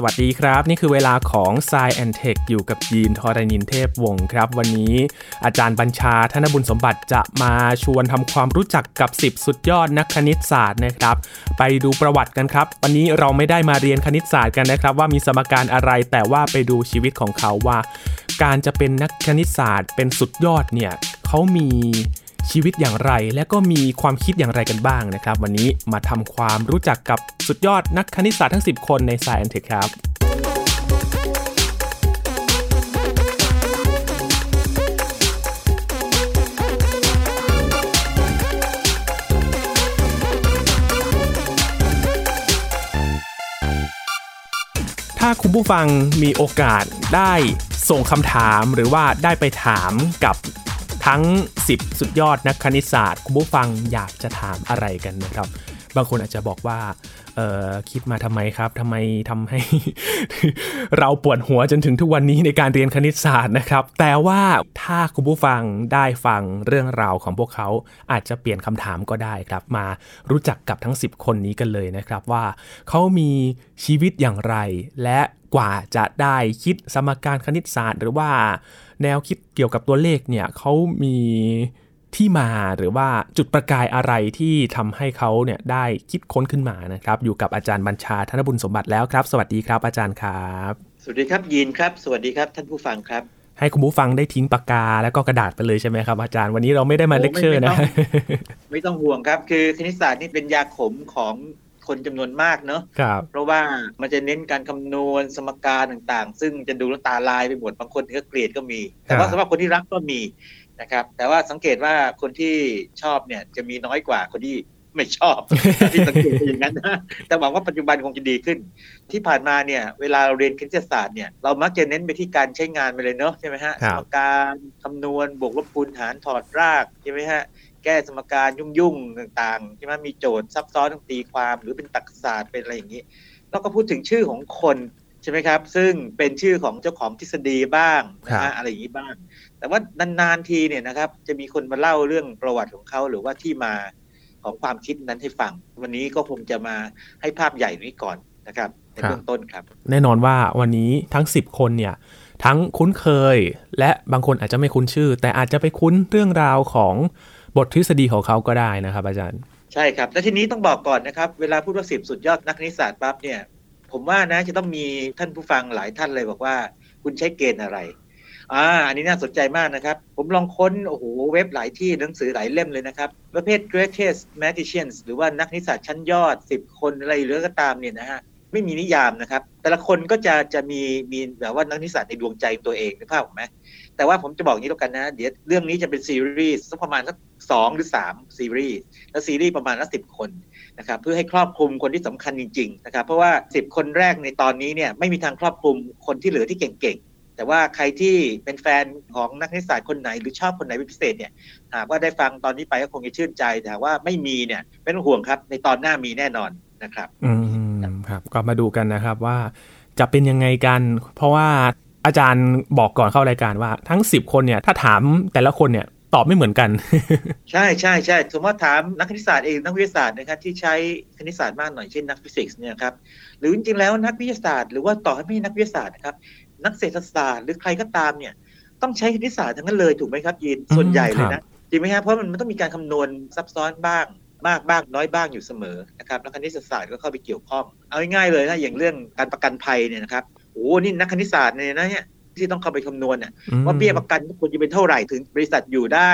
สวัสดีครับ นี่คือเวลาของ s ซแอนเทคอยู่กับยีนทอรานินเทพวงศ์ครับ วันนี้อาจารย์บัญชาธนบุญสมบัติจะมาชวนทำความรู้จักกับ 10 สุดยอดนักคณิตศาสตร์นะครับ ไปดูประวัติกันครับ วันนี้เราไม่ได้มาเรียนคณิตศาสตร์กันนะครับ ว่ามีสมการอะไรแต่ว่าไปดูชีวิตของเขาว่า การจะเป็นนักคณิตศาสตร์เป็นสุดยอดเนี่ยเขามี ชีวิตอย่างไร และก็มีความคิดอย่างไรกันบ้างนะครับ วันนี้มาทำความรู้จักกับสุดยอดนักคณิตศาสตร์ทั้ง 10 คนในสายอันเทคครับถ้าคุณผู้ฟังมีโอกาสได้ส่งคำถามหรือว่าได้ไปถามกับ ทั้ง 10 สุดยอดนักคณิตศาสตร์ คุณผู้ฟังอยากจะถามอะไรกันนะครับ บางคนอาจจะบอกว่า เออคิดมาทำไมครับทำไมทำให้ เราปวดหัวจนถึงทุกวันนี้ในการเรียนคณิตศาสตร์นะครับ แต่ว่าถ้าคุณผู้ฟังได้ฟังเรื่องราวของพวกเขาอาจจะเปลี่ยนคำถามก็ได้ครับ มารู้จักกับทั้ง 10 คนนี้กันเลยนะครับว่าเขามีชีวิตอย่างไร และกว่าจะได้คิดสมการคณิตศาสตร์ หรือว่าแนวคิดเกี่ยวกับตัวเลขเนี่ยเขามี ที่มาหรือว่าจุดประกายอะไรที่ทำให้เขาเนี่ยได้คิดค้นขึ้นมานะครับ อยู่กับอาจารย์บัญชาธนบุญสมบัติแล้วครับ สวัสดีครับอาจารย์ครับ สวัสดีครับยีนครับ สวัสดีครับท่านผู้ฟังครับ ให้คุณผู้ฟังได้ทิ้งปากกาแล้วก็กระดาษไปเลยใช่ไหมครับอาจารย์วันนี้เราไม่ได้มาเลคเชอร์นะ ไม่ต้องห่วงครับ คือคณิตศาสตร์นี่เป็นยาขมของคนจำนวนมากเนาะครับเพราะว่ามันจะเน้นการคำนวณสมการต่างๆ ซึ่งจะดูแล้วตาลายไปหมดบางคนก็เกลียดก็มี แต่ว่าสำหรับคนที่รักก็มี นะครับ แต่ว่าสังเกตว่าคนที่ชอบเนี่ยจะมีน้อยกว่าคนที่ไม่ชอบที่สังเกตเป็นอย่างนั้นนะแต่หวังว่าปัจจุบันคงจะดีขึ้น ที่ผ่านมาเนี่ยเวลาเราเรียนคณิตศาสตร์เนี่ยเรามักจะเน้นไปที่การใช้งานไปเลยเนาะใช่ไหมฮะคสรับมการคำนวณบวกลบคูณหารถอดรากใช่ไหมฮะแก้สมการยุ่งๆต่างๆใช่ไหมมีโจทย์ซับซ้อนต้องตีความหรือเป็นตรรกศาสตร์เป็นอะไรอย่างนี้ แล้วก็พูดถึงชื่อของคนใช่ไหมครับ ซึ่งเป็นชื่อของเจ้าของทฤษฎีบ้างนะครัฮะบอะไรอย่างนี้บ้าง แต่ว่านานๆทีเนี่ยนะครับ จะมีคนมาเล่าเรื่องประวัติของเขาหรือว่าที่มาของความคิดนั้นให้ฟัง วันนี้ก็คงจะมาให้ภาพใหญ่นี้ก่อนนะครับในเบื้องต้นครับ แน่นอนว่าวันนี้ทั้ง 10 คนเนี่ยทั้งคุ้นเคย และบางคนอาจจะไม่คุ้นชื่อ แต่อาจจะไปคุ้นเรื่องราวของบททฤษฎีของเขาก็ได้นะครับ อาจารย์ ใช่ครับ และทีนี้ต้องบอกก่อนนะครับ เวลาพูดว่าสิบสุดยอดนักคณิตศาสตร์ปั๊บเนี่ย ผมว่านะจะต้องมีท่านผู้ฟังหลายท่านเลยบอกว่า คุณใช้เกณฑ์อะไรอ่าอันนี้น่าสนใจมากนะครับ ผมลองค้นโอ้โหเว็บหลายที่หนังสือหลายเล่มเลยนะครับ ประเภท greatest magicians หรือว่านักนิสสตร์ชั้นยอด 10 คนอะไรหรือก็ตามเนี่ยนะฮะ ไม่มีนิยามนะครับ แต่ละคนก็จะจะมีมีแบบว่านักคณิตศาสตร์ในดวงใจตัวเองนึกภาพออกไหมแต่ว่าผมจะบอกอย่างนี้แล้วกันนะ เดี๋ยวเรื่องนี้จะเป็นซีรีส์สักประมาณสักสองหรือสามซีรีส์แล้วซีรีส์ประมาณละสิบคนนะครับเพื่อให้ครอบคลุมคนที่สำคัญจริง ๆ นะครับ เพราะว่าสิบคนแรกในตอนนี้เนี่ยไม่มีทางครอบคลุมคนที่เหลือที่เก่งๆแต่ว่าใครที่เป็นแฟนของนักคณิตศาสตร์คนไหน หรือชอบคนไหนเป็นพิเศษเนี่ยหากว่าได้ฟังตอนนี้ไปก็คงจะชื่นใจแต่ว่าไม่มีเนี่ยไม่ต้องห่วงครับ ในตอนหน้ามีแน่นอนนะครับ อืม ครับก็มาดูกันนะครับว่าจะเป็นยังไงกัน เพราะว่าอาจารย์บอกก่อนเข้ารายการว่าทั้ง 10 คนเนี่ยถ้าถามแต่ละคนเนี่ยตอบไม่เหมือนกัน ใช่ใช่ใช่สมมติว่าถามนักคณิตศาสตร์เองนักวิทยาศาสตร์นะครับที่ใช้คณิตศาสตร์มากหน่อยเช่นนักฟิสิกส์เนี่ยครับหรือจริงๆแล้วนักวิทยาศาสตร์หรือว่าต่อให้ไม่ใช่นักวิทยาศาสตร์นะครับนักเศรษฐศาสตร์หรือใครก็ตามเนี่ยต้องใช้คณิตศาสตร์ทั้งนั้นเลยถูกไหมครับยินส่วนใหญ่เลยนะจริงไหมครับเพราะมันมันต้องมีการคำนวณซับซ้อนบ้าง มากบ้างน้อยบ้างอยู่เสมอนะครับแล้วคณิตศาสตร์ก็เข้าไปเกี่ยวข้อง เอาง่ายๆเลยนะอย่างเรื่องการประกันภัยเนี่ยนะครับโอ้โหนี่นักคณิตศาสตร์เนี่ยนะเนี่ยที่ต้องเข้าไปคำนวณน่ะว่าเบี้ยประกันควรจะเป็นเท่าไหร่ถึงบริษัทอยู่ได้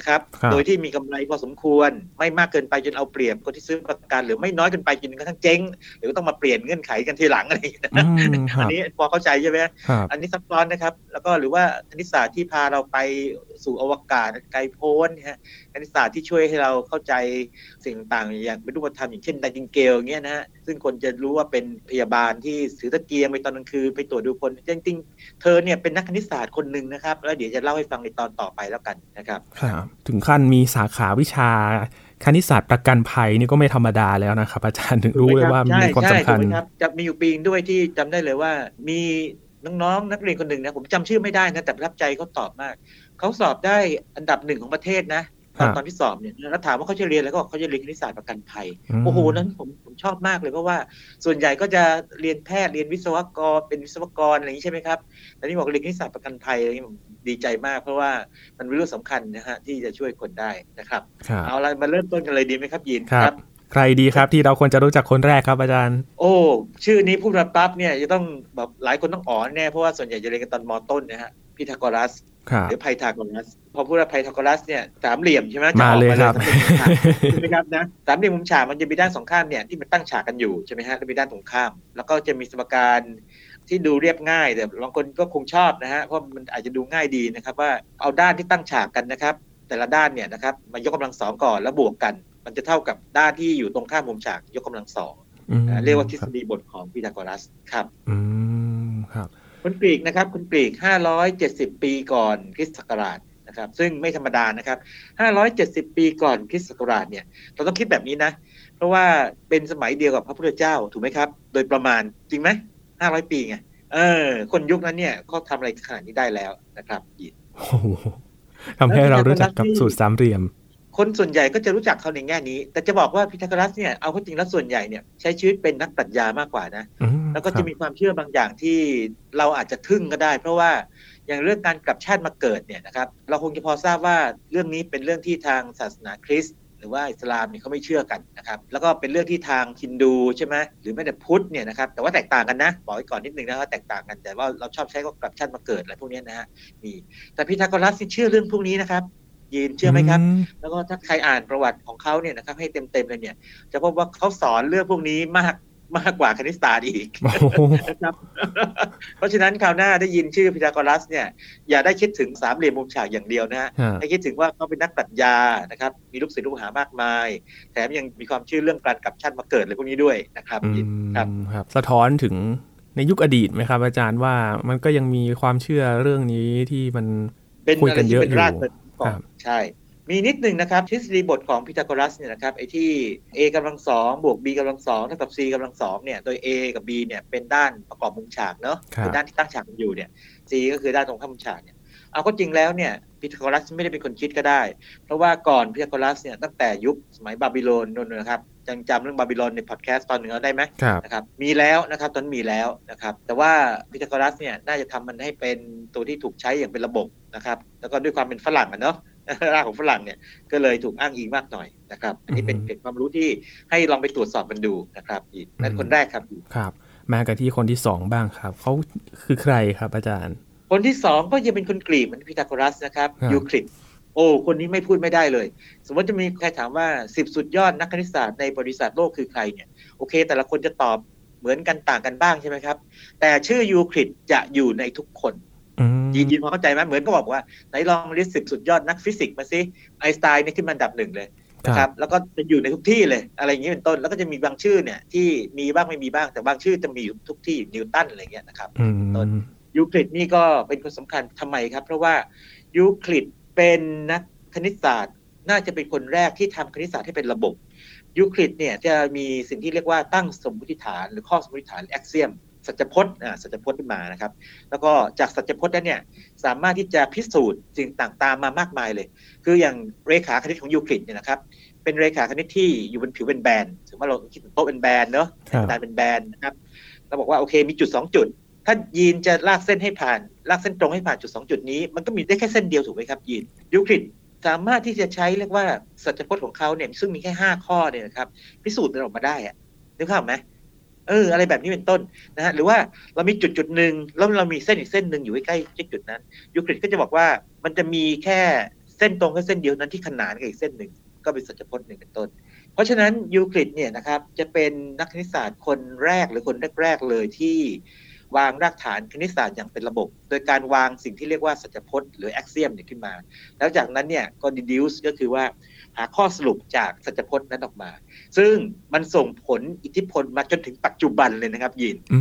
นะครับครับโดยที่มีกำไรพอสมควร ไม่มากเกินไปจนเอาเปรียบคนที่ซื้อประกัน หรือไม่น้อยเกินไปจนกระทั่งเจ๊ง หรือต้องมาเปลี่ยนเงื่อนไขกันทีหลังอะไรอย่างเงี้ยอืนะมคอัรันบนี้พอเข้าใจใช่ไหมครับอันนี้ซับซ้อนนะครับ แล้วก็หรือว่าคณิตศาสตร์ที่พาเราไปสู่อวกาศไกลโพ้นนะฮะคณิตศาสตร์ที่ช่วยให้เราเข้าใจสิ่งต่างๆอย่างเป็นรูปธรรมอย่างเช่นไดจิงเกลอย่างเงี้ยนะฮะ ซึ่งคนจะรู้ว่าเป็นพยาบาลที่ถือตะเกียงไปตอนกลางคืนไปตรวจดูคนจริงๆ เธอเนี่ยเป็นนักคณิตศาสตร์คนหนึ่งนะครับ แล้วเดี๋ยวจะเล่าให้ฟังในตอนต่อไปแล้วกันนะครับครับถึงขั้นมีสาขาวิชาคณิตศาสตร์ประกันภัยนี่ก็ไม่ธรรมดาแล้วนะครับอาจารย์ถึงรู้เลยว่ามีความสำคัญใช่ถูกไหมรับจะมีอยู่ปีนึงด้วยที่จำได้เลยว่ามีน้องๆ นักเรียนคนหนึ่งนะผมจำชื่อไม่ได้นะแต่ประทับใจเขาตอบมาก เขาสอบได้อันดับหนึ่งของประเทศนะ ตอนตอนที่สอบเนี่ยแล้วถามว่าเขาจะเรียนแล้วก็เขาจะเรียนคณิตศาสตร์ประกันภัยโอ้โหนั้นผมผมชอบมากเลยเพราะว่าส่วนใหญ่ก็จะเรียนแพทย์เรียนวิศวกรเป็นวิศวกรอะไรอย่างนี้ใช่ไหมครับแต่นี่บอกเรียนคณิตศาสตร์ประกันภัยอะไรนี้ผมดีใจมาก เพราะว่ามันเป็นเรื่องสำคัญนะฮะที่จะช่วยคนได้นะครับเอาอะไรมาเริ่มต้นกันเลยดีไหมครับยินครับใครดีครับที่เราควรจะรู้จักคนแรกครับอาจารย์ โอ้ชื่อนี้พูดมาปั๊บเนี่ยจะต้องแบบหลายคนต้องอ๋อแน่เพราะว่าส่วนใหญ่จะเรียนกันตอนมต้นนะฮะพีทาโกรัส หรือไพทาโกรัส พอพูดว่าไพทาโกรัสเนี่ยสามเหลี่ยมใช่ไหมมาเลยครับใช่ไหมครับนะสามเหลี่ยมมุมฉากมันจะมีด้านสองข้างเนี่ยที่มันตั้งฉากกันอยู่ใช่ไหมฮะแล้วมีด้านตรงข้าม แล้วก็จะมีสมการที่ดูเรียบง่ายแต่บางคนก็คงชอบนะฮะเพราะมันอาจจะดูง่ายดีนะครับ ว่าเอาด้านที่ตั้งฉากกันนะครับ แต่ละด้านเนี่ยนะครับมายกกำลังสองก่อนแล้วบวกกัน มันจะเท่ากับด้านที่อยู่ตรงข้ามมุมฉากยกกำลังสองเรียกว่าทฤษฎีบทของพีทาโกรัสครับ อืมครับ คุณกรีกนะครับคุณกรีก 570 ปีก่อนคริสต์ศักราชนะครับ ซึ่งไม่ธรรมดานะครับ 570 ปีก่อนคริสต์ศักราชเนี่ย เราต้องคิดแบบนี้นะ เพราะว่าเป็นสมัยเดียวกับพระพุทธเจ้าถูกไหมครับ โดยประมาณจริงไหม 500 ปีไง เออ คนยุคนั้นเนี่ยเขาทำอะไรขนาดนี้ได้แล้วนะครับทำให้เรารู้จักกับสูตรสามเหลี่ยม คนส่วนใหญ่ก็จะรู้จักเขาในแง่นี้ แต่จะบอกว่าพิทาโกรัสเนี่ยเอาเข้าจริงแล้วส่วนใหญ่เนี่ยใช้ชีวิตเป็นนักปรัชญามากกว่านะ แล้วก็จะมีความเชื่อบางอย่างที่เราอาจจะทึ่งก็ได้ เพราะว่าอย่างเรื่องการกลับชาติมาเกิดเนี่ยนะครับ เราคงจะพอทราบว่าเรื่องนี้เป็นเรื่องที่ทางศาสนาคริสต์หรือว่าอิสลามเนี่ยเขาไม่เชื่อกันนะครับ แล้วก็เป็นเรื่องที่ทางฮินดูใช่ไหมหรือแม้แต่พุทธเนี่ยนะครับ แต่ว่าแตกต่างกันนะ บอกไว้ก่อนนิดนึงนะว่าแตกต่างกัน แต่ว่าเราชอบใช้ก็กลับชาติมาเกิดอะไรพวกนี้นะฮะ มี แต่พิทาโกรัสเชื่อเรื่องพวกนี้นะครับ ยีนเชื่อไหมครับ แล้วก็ถ้าใครอ่านประวัติของเขาเนี่ยนะครับให้เต็มๆเลยเนี่ย จะพบว่าเขาสอนเรื่องพวกนี้มากมากกว่าคณิตศาสตร์อีกนะครับ เพราะฉะนั้นคราวหน้าได้ยินชื่อพิทาโกรัสเนี่ยอย่าได้คิดถึงสามเหลี่ยมมุมฉากอย่างเดียวนะให้คิดถึงว่าเขาเป็นนักปรัชญานะครับ มีลูกศิษย์ลูกหามากมาย แถมยังมีความเชื่อเรื่องการกลับชาติมาเกิดอะไรพวกนี้ด้วยนะครับครับครับ สะท้อนถึงในยุคอดีตไหมครับ อาจารย์ว่ามันก็ยังมีความเชื่อเรื่องนี้ที่มันคุยกันเยอะอยู่ ก่อนใช่มีนิดหนึ่งนะครับทฤษฎีบทของพีทาโกรัสเนี่ยนะครับไอ้ที่ a กำลังสองบวก b กำลังสองเท่ากับ c กำลังสองเนี่ยโดย a กับ b เนี่ยเป็นด้านประกอบมุมฉากเนาะเป็นด้านที่ตั้งฉากอยู่เนี่ย c ก็คือด้านตรงข้ามมุมฉากเนี่ย เอาก็จริงแล้วเนี่ยพีทาโกรัสไม่ได้เป็นคนคิดก็ได้ เพราะว่าก่อนพีทาโกรัสเนี่ยตั้งแต่ยุคสมัยบาบิโลนนนนะครับยังจำเรื่องบาบิโลนในพอดแคสต์ตอนหนึ่งได้ไหมนะครับมีแล้วนะครับตอนมีแล้วนะครับแต่ว่าพีทาโกรัสเนี่ยน่าจะทำมันให้เป็นตัวที่ถูกใช้อย่างเป็นระบบนะครับแล้วก็ด้วยความเป็นฝรั่งอะเนาะรากของฝรั่งเนี่ยก็เลยถูกอ้างอิงมากหน่อยนะครับ อันนี้เป็นเกร็ดความรู้ที่ให้ลองไปตรวจสอบมันดูนะครับอีกนั่นคนแรกครับครับ มากันที่คนที่สองบ้างครับเขาคือใครครับอาจารย์ คนที่สองก็จะเป็นคนกรีกเหมือนพิทาโกรัสนะครับยูคลิดโอ้คนนี้ไม่พูดไม่ได้เลย สมมติจะมีใครถามว่าสิบสุดยอดนักคณิตศาสตร์ในบริษัทโลกคือใครเนี่ยโอเค แต่ละคนจะตอบเหมือนกันต่างกันบ้างใช่ไหมครับ แต่ชื่อยูคลิดจะอยู่ในทุกคนยีนยีนพอเข้าใจไหมเหมือนก็บอกว่าไหนลอง list สิบสุดยอดนักฟิสิกส์มาสิไอน์สไตน์นี่ขึ้นมาอันดับหนึ่งเลยนะครับแล้วก็จะอยู่ในทุกที่เลย อะไรอย่างนี้เป็นต้นแล้วก็จะมีบางชื่อเนี่ยที่มีบ้างไม่มีบ้างแต่บางชื่อจะมีอยู่ทุกที่นิวตันอะไรเงี้ยนะครับต้น ยูคลิดนี่ก็เป็นคนสำคัญทำไมครับ เพราะว่ายูคลิดเป็นนักคณิตศาสตร์ น่าจะเป็นคนแรกที่ทำคณิตศาสตร์ให้เป็นระบบยูคลิดเนี่ยจะมีสิ่งที่เรียกว่าตั้งสมมติฐาน หรือข้อสมมติฐาน axiomสัจพจน์อ่าสัจพจน์ขึ้นมานะครับ แล้วก็จากสัจพจน์นั้นเนี่ยสามารถที่จะพิสูจน์สิ่งต่างตามมามากมายเลย คืออย่างเรขาคณิตของยูคลิดเนี่ยนะครับเป็นเรขาคณิตที่อยู่บนผิวเป็นแบนสมมติเราคิดโต๊ะเป็นแบนเนาะกานเป็นแบนนะครับเราบอกว่าโอเคมีจุด 2 จุด ถ้ายีนจะลากเส้นให้ผ่าน ลากเส้นตรงให้ผ่านจุด 2 จุดนี้ มันก็มีได้แค่เส้นเดียวถูกไหมครับยีนยูคลิดสามารถที่จะใช้เรียกว่าสัจพจน์ของเขาเนี่ยซึ่งมีแค่ 5 ข้อเนี่ยนะครับ พิสูจน์มันออกมาได้อะนึกภาพไหมเอออะไรแบบนี้เป็นต้นนะฮะหรือว่าเรามีจุดจุดหนึ่งแล้วเรามีเส้นอีกเส้นหนึ่งอยู่ใกล้ๆจุดนั้นยูคลิดก็จะบอกว่ามันจะมีแค่เส้นตรงแค่เส้นเดียวนั้นที่ขนานกับอีกเส้นหนึ่งก็เป็นสัจพจน์หนึ่งเป็นต้น เพราะฉะนั้นยูคลิดเนี่ยนะครับจะเป็นนักคณิตศาสตร์คนแรกหรือคนแรกๆเลยที่ วางรากฐานคณิตศาสตร์อย่างเป็นระบบ โดยการวางสิ่งที่เรียกว่าสัจพจน์หรือแอคเซียมเนี่ยขึ้นมา แล้วจากนั้นเนี่ยก็ deduce ก็คือว่าหาข้อสรุปจากสัจพจน์นั้นออกมา ซึ่งมันส่งผลอิทธิพลมาจนถึงปัจจุบันเลยนะครับยินอื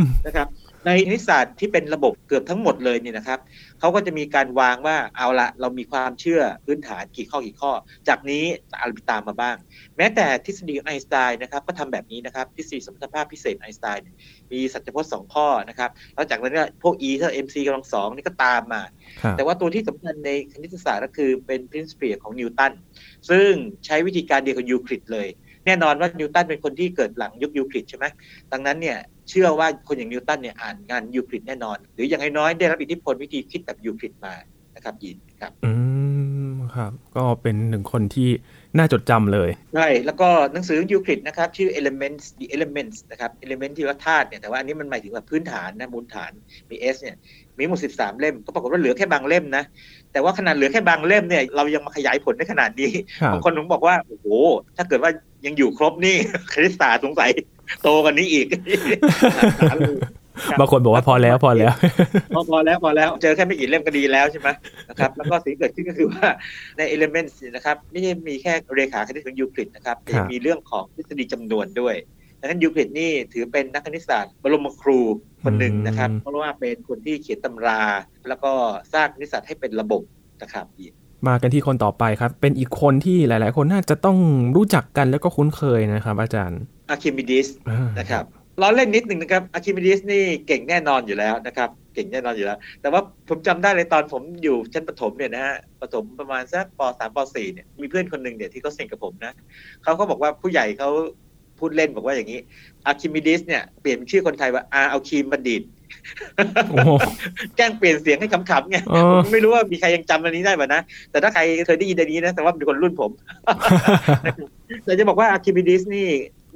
มนะครับ ในนิสสัตที่เป็นระบบเกือบทั้งหมดเลยเนี่ยนะครับเขาก็จะมีการวางว่าเอาละเรามีความเชื่อพื้นฐานกี่ข้อกี่ข้อ จากนี้อะไรตามมาบ้าง แม้แต่ทฤษฎีไอน์สไตน์นะครับก็ทำแบบนี้นะครับทฤษฎีสมรรถภาพพิเศษไอน์สไตน์เนี่ยมีสัจพจน์สองข้อนะครับแล้วจากนั้นก็พวก e เท่า mc กำลังสองนี่ก็ตามมาครับแต่ว่าตัวที่สำคัญในคณิตศาสตร์ก็คือเป็น principle ของนิวตันซึ่งใช้วิธีการเดียวกับยูคลิดเลย แน่นอนว่านิวตันเป็นคนที่เกิดหลังยุคยูคลิดใช่ไหมดังนั้นเนี่ยเชื่อว่าคนอย่างนิวตันเนี่ยอ่านงานยูคลิดแน่นอน หรืออย่างน้อยได้รับอิทธิพลวิธีคิดแบบยูคลิดมานะครับยินครับ อืมครับ ก็เป็นหนึ่งคนที่ น่าจดจำเลย ใช่ แล้วก็หนังสือยูคลิดนะครับ ชื่อ elements the elements นะครับ element ที่ว่าธาตุเนี่ยแต่ว่าอันนี้มันหมายถึงแบบพื้นฐานนะมูลฐานมี S เนี่ยมีหมด 13 เล่ม ก็ปรากฏว่าเหลือแค่บางเล่มนะ แต่ว่าขนาดเหลือแค่บางเล่มเนี่ยเรายังมาขยายผลได้ขนาดนี้ครับบางคนผมบอกว่า โอ้โห ถ้าเกิดว่ายังอยู่ครบนี่คณิตศาสตร์สงสัยโตกันนี้อีก บางคนบอกว่าพอแล้วพอแล้วพอพอแล้วพอแล้วเจอแค่ไม่กี่เล่มก็ดีแล้วใช่ไหมนะครับแล้วก็สิ่งที่เกิดขึ้นก็คือว่าใน Elements นะครับไม่ใช่มีแค่เรขาคณิตของยูคลิดนะครับแต่ยังมีเรื่องของทฤษฎีจำนวนด้วยดังนั้นยูคลิดนี่ถือเป็นนักคณิตศาสตร์บรมครูคนหนึ่งนะครับอืมเพราะว่าเป็นคนที่เขียนตำรา แล้วก็สร้างคณิตศาสตร์ให้เป็นระบบนะครับมากันที่คนต่อไปครับ เป็นอีกคนที่หลาย ๆ คนน่าจะต้องรู้จักกันแล้วก็คุ้นเคยนะครับ อาจารย์อะคิมิดิสอ่านะครับ ล้อเล่นนิดหนึ่งนะครับอะคิมิดิสนี่เก่งแน่นอนอยู่แล้วนะครับ เก่งแน่นอนอยู่แล้ว แต่ว่าผมจำได้เลยตอนผมอยู่ชั้นประถมเนี่ยนะฮะประถมประมาณสักปสามปสี่เนี่ยมีเพื่อนคนหนึ่งเนี่ยที่เขาสนิทกับผมนะเขาก็บอกว่าผู้ใหญ่เขาพูดเล่นบอกว่าอย่างนี้อาร์คิมิดีสเนี่ยเปลี่ยนชื่อคนไทยว่าอาเอาคีมมาดีดโอ้โหแกล้งเปลี่ยนเสียงให้ขำๆไงเออผมไม่รู้ว่ามีใครยังจำอันนี้ได้ป่ะนะ แต่ถ้าใครเคยได้ยินอันนี้นะแต่ว่าเป็นคนรุ่นผมแต่จะบอกว่าอาร์คิมิดีสนี่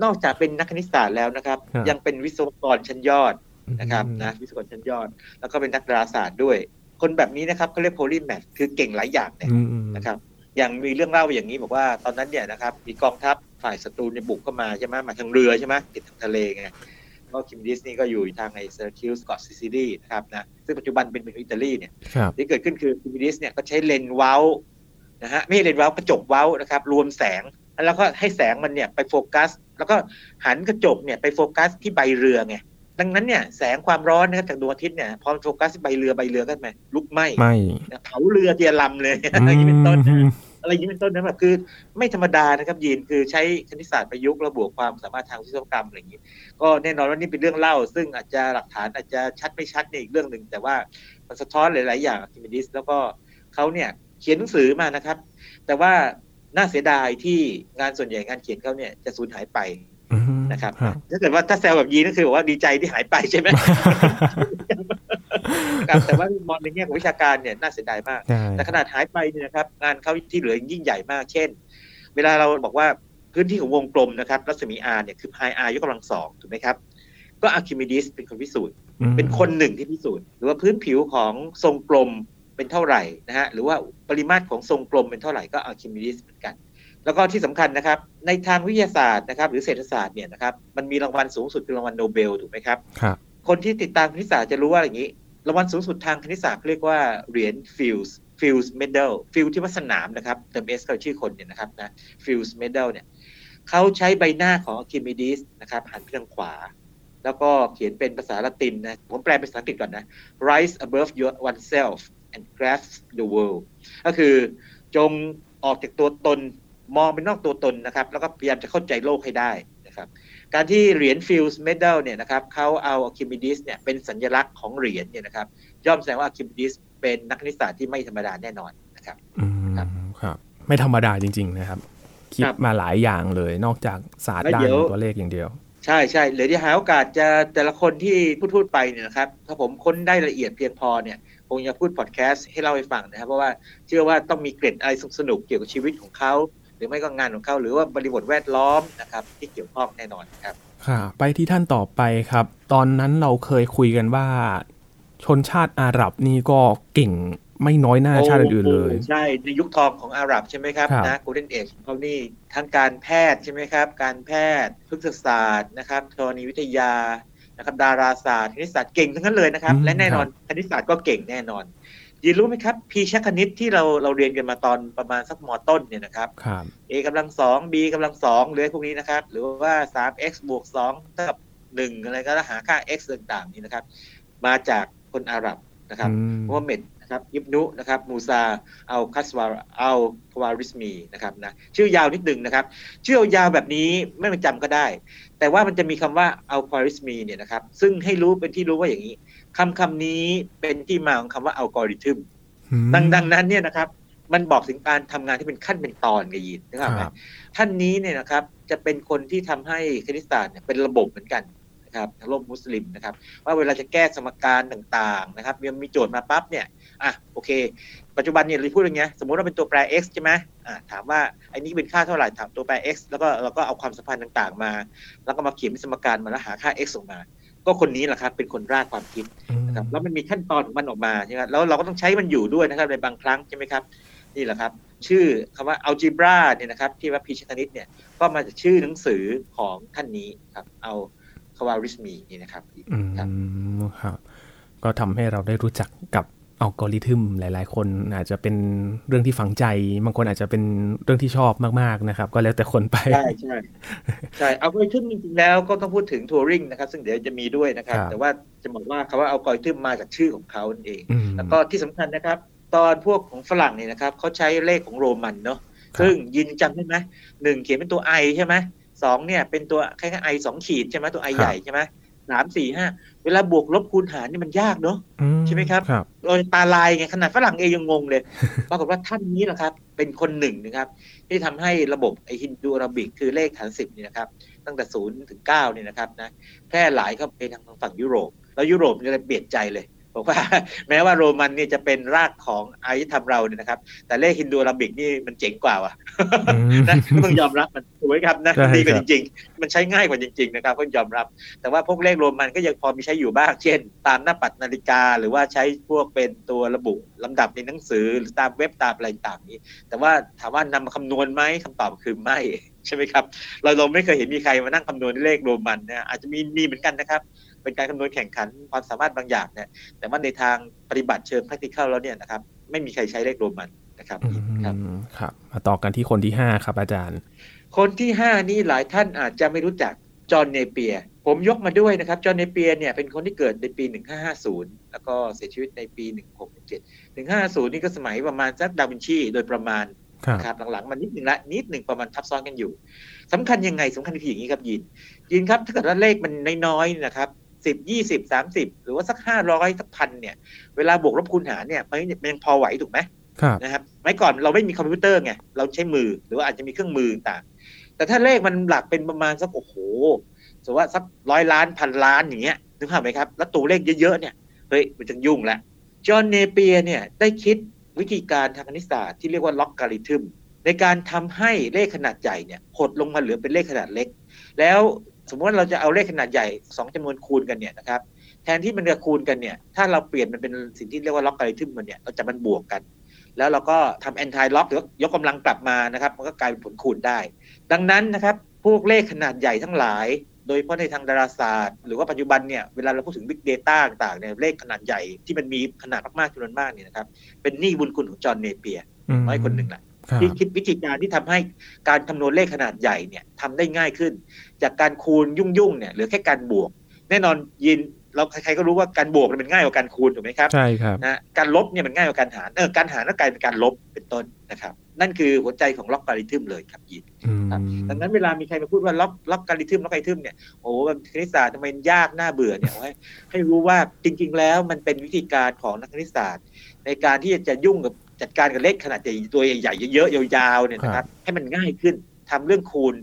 นอกจากเป็นนักคณิตศาสตร์แล้วนะครับครับ ยังเป็นวิศวกรชั้นยอดนะครับนะวิศวกรชั้นยอด แล้วก็เป็นนักดาราศาสตร์ด้วย คนแบบนี้นะครับเขาเรียก polymath คือเก่งหลายอย่างเนี่ยอืมอืมนะครับ อย่างมีเรื่องเล่าอย่างนี้บอกว่าตอนนั้นเนี่ยนะครับมีกองทัพฝ่ายศัตรูเนี่ยบุกเข้ามาใช่ไหมมาทางเรือใช่ไหมติดทางทะเลไงอาร์คิมิดีสนี่ก็อยู่ทางไอ้ซีราคิวส์เกาะซิซิลีนะครับนะซึ่งปัจจุบันเป็นเมืองอิตาลีเนี่ยครับที่เกิดขึ้นคืออาร์คิมิดีสเนี่ยก็ใช้เลนส์เว้านะฮะไม่ใช่เลนส์เว้ากระจกเว้านะครับรวมแสงแล้วก็ให้แสงมันเนี่ยไปโฟกัส แล้วก็หันกระจกเนี่ยไปโฟกัสที่ใบเรือไงดังนั้นเนี่ยแสงความร้อนนะครับจากดวงอาทิตย์เนี่ยพอมันโฟกัสที่ใบเรือใบเรือก็ไหม้ลุกไหม้ไหม้เผาเรือทั้งลำเลยอะไรอย่างนี้เป็นต้นนะอะไรอย่างนี้เป็นต้นนะแบบคือไม่ธรรมดานะครับยีนคือใช้คณิตศาสตร์ประยุกต์ระบวกความสามารถทางวิศวกรรมอะไรอย่างนี้ ก็แน่นอนว่านี่เป็นเรื่องเล่า ซึ่งอาจจะหลักฐานอาจจะชัดไม่ชัดนี่อีกเรื่องหนึ่งแต่ว่ามันสะท้อนหลาย ๆ อย่างอาร์คิมิดีสแล้วก็เขาเนี่ยเขียนหนังสือมานะครับ แต่ว่า น่าเสียดายที่งานส่วนใหญ่งานเขียนเขาเนี่ยจะสูญหายไปอืมนะครับครับ ถ้าเกิดว่าถ้าแซวแบบยีนก็คือบอกว่าดีใจที่หายไปใช่ไหมครับแต่ว่ามองในแง่ของวิชาการเนี่ยน่าเสียดายมากใช่แต่ขนาดหายไปเนี่ยนะครับ งานเขาที่เหลือยิ่งใหญ่มาก เช่น เวลาเราบอกว่าพื้นที่ของวงกลมนะครับ รัศมี r เนี่ยคือ pi r ยกกำลังสองถูกไหมครับ ก็อาร์คิมิดีสเป็นคนพิสูจน์อืมเป็นคนหนึ่งที่พิสูจน์ หรือว่าพื้นผิวของทรงกลม เป็นเท่าไหร่นะฮะหรือว่าปริมาตรของทรงกลมเป็นเท่าไหร่ก็อาร์คิมิดีสเหมือนกัน แล้วก็ที่สำคัญนะครับ ในทางวิทยาศาสตร์นะครับ หรือเศรษฐศาสตร์เนี่ยนะครับมันมีรางวัลสูงสุดคือรางวัลโนเบลถูกไหมครับครับคนที่ติดตามคณิตศาสตร์จะรู้ว่าอย่างนี้รางวัลสูงสุดทางคณิตศาสตร์เขาเรียกว่าเหรียญ Fields Fields Medal field ที่ว่าสนามนะครับเติม s เขาชื่อคนเนี่ยนะครับนะ Fields Medal เนี่ยเขาใช้ใบหน้าของอาร์คิมิดีสนะครับหันไปทางขวา แล้วก็เขียนเป็นภาษาละตินนะผมแปลเป็นภาษาอังกฤษก่อนนะ rise above your oneself and grasp the world ก็คือจงออกจากตัวตนมองเป็นนอกตัวตนนะครับ แล้วก็พยายามจะเข้าใจโลกให้ได้นะครับ การที่เหรียญ Fields Medal เนี่ยนะครับเขาเอาอาร์คิมิดีสเนี่ยเป็นสัญลักษณ์ของเหรียญเนี่ยนะครับ ย่อมแสดงว่าอาร์คิมิดีสเป็นนักคณิตศาสตร์ที่ไม่ธรรมดาแน่นอนนะครับอืมครับครับ ไม่ธรรมดาจริง ๆ นะครับ คิดครับมาหลายอย่างเลยนอกจากศาสตร์แล้วด้าเดี๋นยวตัวเลขอย่างเดียวใช่ใช่เหลือที่หาโอกาสจะแต่ละคนที่พูดพูดไปเนี่ยนะครับถ้าผมค้นได้ละเอียดเพียงพอเนี่ย คงจะพูดพอดแคสต์ให้เล่าให้ฟังนะครับ เพราะว่าเชื่อว่าต้องมีเกร็ดอะไรสนุกๆเกี่ยวกับชีวิตของเขา หรือไม่ก็งานของเขา หรือว่าบริบทแวดล้อมนะครับ ที่เกี่ยวข้องแน่นอนครับ ค่ะ ไปที่ท่านต่อไปครับ ตอนนั้นเราเคยคุยกันว่า ชนชาติอาหรับนี่ก็เก่งไม่น้อยหน้าชาติอื่นๆเลยโอ้ใช่ ในยุคทองของอาหรับใช่ไหมครับครับนะโกลเด้นเอจของเขานี่ทั้งการแพทย์ใช่ไหมครับ การแพทย์พฤกษศาสตร์นะครับธรณีวิทยา นะครับดาราศาสตร์คณิตศาสตร์เก่งทั้งนั้นเลยนะครับ และแน่นอนคณิตศาสตร์ก็เก่งแน่นอนจยินรู้ไหมครับพีชักคณิตที่เราเราเรียนกันมาตอนประมาณสักมต้นเนี่ยนะครับครับ a กำลังสอง b กำลังสองหรือพวกนี้นะครับ หรือว่า 3x บวก2เท่ากับ1อะไรก็แล้วหาค่า x ต่างๆนี่นะครับ มาจากคนอาหรับนะครับอืมมูฮัมเหม็ด นะครับอิบนุนะครับมูซาเอาคัสวาเอาควาริสมีนะครับนะชื่อยาวนิดหนึ่งนะครับ ชื่อยาวแบบนี้ไม่ต้องจำก็ได้ แต่ว่ามันจะมีคำว่าเอาควาริสมีเนี่ยนะครับซึ่งให้รู้เป็นที่รู้ว่าอย่างนี้คำคำนี้เป็นที่มาของคำว่าอัลกอริทึมดังดังนั้นเนี่ยนะครับ มันบอกถึงการทำงานที่เป็นขั้นเป็นตอนไงยินนะครับครับท่านนี้เนี่ยนะครับจะเป็นคนที่ทำให้คณิตศาสตร์เนี่ยเป็นระบบเหมือนกันนะครับในโลกมุสลิมนะครับ ว่าเวลาจะแก้สมการต่างๆนะครับมีมีโจทย์มาปั๊บเนี่ย อะโอเค ปัจจุบันเนี่ยเราพูดอย่างเงี้ยสมมติว่าเป็นตัวแปร x ใช่ไหมอะถามว่าไอ้นี้เป็นค่าเท่าไหร่ถามตัวแปร x แล้วก็เราก็เอาความสัมพันธ์ต่างๆมา แล้วก็มาเขียนเป็นสมการมาแล้วหาค่า x ออกมา ก็คนนี้แหละครับเป็นคนรากความคิดนะครับแล้วมันมีขั้นตอนของมันออกมาใช่ไหมแล้วเราก็ต้องใช้มันอยู่ด้วยนะครับในบางครั้งใช่ไหมครับนี่แหละครับ ชื่อคำว่า algebra เนี่ยนะครับที่ว่าพีชคณิตเนี่ยก็มาจากชื่อหนังสือของท่านนี้ครับเอาคาวาริสมีนี่นะครับอืมครับครับ ก็ทำให้เราได้รู้จักกับ อัลกอริทึมหลาย ๆ คนอาจจะเป็นเรื่องที่ฝังใจ บางคนอาจจะเป็นเรื่องที่ชอบมาก ๆ นะครับ ก็แล้วแต่คนไป ใช่ใช่ใช่อัลกอริทึมจริง ๆ แล้วก็ต้องพูดถึงทัวริงนะครับ ซึ่งเดี๋ยวจะมีด้วยนะครับครับแต่ว่าจะบอกว่าคำว่าอัลกอริทึมมาจากชื่อของเขานั่นเองอืมแล้วก็ที่สำคัญนะครับ ตอนพวกของฝรั่งเนี่ยนะครับเขาใช้เลขของโรมันเนาะครับซึ่งยินจำได้ไหมหนึ่งเขียนเป็นตัวไอใช่ไหมสองเนี่ยเป็นตัวคล้ายๆไอสองขีดใช่ไหมตัวไอใหญ่ใช่ไหม สามสี่ห้าเวลาบวกลบคูณหารนี่มันยากเนาะอืใช่ไหมครับครับโดยตาลายไงขนาดฝรั่งเองยังงงเลยปรากฏว่าท่านนี้แหละครับ เป็นคนหนึ่งนะครับ ที่ทำให้ระบบไอฮินดูอาราบิกคือเลขฐานสิบนี่นะครับ ตั้งแต่ศูนย์ถึงเก้าเนี่ยนะครับนะแพร่หลายเข้าไปทางฝั่งยุโรป แล้วยุโรปเนี่ยเลยเปลี่ยนใจเลย บอกว่าแม้ว่าโรมันเนี่ยจะเป็นรากของอารยธรรมเราเนี่ยนะครับ แต่เลขฮินดูอาราบิกนี่มันเจ๋งกว่าว่ะอืมนะต้องยอมรับมันถูกไหมครับนะใช่ครับดีกว่าจริง ๆ มันใช้ง่ายกว่าจริง ๆ นะครับก็ยอมรับ แต่ว่าพวกเลขโรมันก็ยังพอมีใช้อยู่บ้าง เช่น ตามหน้าปัดนาฬิกา หรือว่าใช้พวกเป็นตัวระบุลำดับในหนังสือหรือตามเว็บตามอะไรต่างๆนี้ แต่ว่าถามว่านำมาคำนวณไหมคำตอบคือไม่ใช่ไหมครับ เราเราไม่เคยเห็นมีใครมานั่งคำนวณเลขโรมันนะอาจจะมีมีเหมือนกันนะครับ เป็นการคำนวณแข่งขันความสามารถบางอย่างเนี่ยแต่ว่าในทางปฏิบัติเชิง practical แล้วเนี่ยนะครับไม่มีใครใช้เลขโรมันนะครับอืครับมครับ มาต่อกันที่คนที่ห้าครับอาจารย์ คนที่ 5 นี่หลายท่านอาจจะไม่รู้จักจอห์นเนเปียร์ผมยกมาด้วยนะครับ จอห์นเนเปียร์เนี่ยเป็นคนที่เกิดในปี 1550 แล้วก็เสียชีวิตในปี 1617 1550 นี่ก็สมัยประมาณสักดาวินชีโดยประมาณครับนะครับหลังๆมันนิดหนึ่งละนิดหนึ่งประมาณทับซ้อนกันอยู่สำคัญยังไงสำคัญคืออย่างนี้ครับยิน ยินครับถ้าเกิดว่าเลขมันน้อยๆนะครับ สิบยี่สิบสามสิบหรือว่าสักห้าร้อยสักพันเนี่ยเวลาบวกลบคูณหารเนี่ยมันมันยังพอไหวถูกไหมครับนะครับไม่ก่อนเราไม่มีคอมพิวเตอร์ไงเราใช้มือหรือว่าอาจจะมีเครื่องมือต่าง แต่ถ้าเลขมันหลักเป็นประมาณสักโอ้โหสมมติว่าสักร้อยล้านพันล้านอย่างเงี้ยนึกภาพไหมครับ แล้วตัวเลขเยอะๆเนี่ยเฮ้ยมันจะยุ่งละจอห์นเนเปียเนี่ยได้คิดวิธีการทางคณิตศาสตร์ที่เรียกว่าล็อกการิทึมในการทำให้เลขขนาดใหญ่เนี่ยหดลงมาเหลือเป็นเลขขนาดเล็ก แล้ว สมมติว่าเราจะเอาเลขขนาดใหญ่สองจำนวนคูณกันเนี่ยนะครับแทนที่มันจะคูณกันเนี่ยถ้าเราเปลี่ยนมันเป็นสิ่งที่เรียกว่าล็อกการิทึมมันเนี่ยเราจะมันบวกกัน แล้วเราก็ทำแอนตี้ล็อกหรือยกกำลังกลับมานะครับ มันก็กลายเป็นผลคูณได้ ดังนั้นนะครับพวกเลขขนาดใหญ่ทั้งหลาย โดยเฉพาะในทางดาราศาสตร์ หรือว่าปัจจุบันเนี่ยเวลาเราพูดถึง Big Data ต่างๆเนี่ยเลขขนาดใหญ่ที่มันมีขนาดมากๆจำนวนมากเนี่ยนะครับเป็นหนี้บุญคุณของจอห์นเนเปียร์น้อยคนหนึ่งแหละครับ ที่คิดวิธีการที่ทำให้การคำนวณเลขขนาดใหญ่เนี่ยทำได้ง่ายขึ้น จากการคูณยุ่งๆเนี่ยเหลือแค่การบวก แน่นอนยินเราใครๆก็รู้ว่าการบวกมันง่ายกว่าการคูณถูกไหมครับใช่ครับนะการลบเนี่ยมันง่ายกว่าการหารเออการหารก็กลายเป็นการลบเป็นต้นนะครับ นั่นคือหัวใจของล็อกการิทึมเลยครับยินอืมครับดังนั้นเวลามีใครมาพูดว่าล็อกล็อกการิทึมล็อกการิทึมเนี่ยโอ้โหมันคณิตศาสตร์ทำไมมันยากน่าเบื่อเนี่ยให้ให้รู้ว่าจริง ๆ แล้วมันเป็นวิธีการของนักคณิตศาสตร์ ในการที่จะยุ่งกับ จัดการกับเลขขนาดใหญ่ตัวใหญ่ๆเยอะๆยาวๆเนี่ยนะครับให้มันง่ายขึ้นทำเรื่องคูณ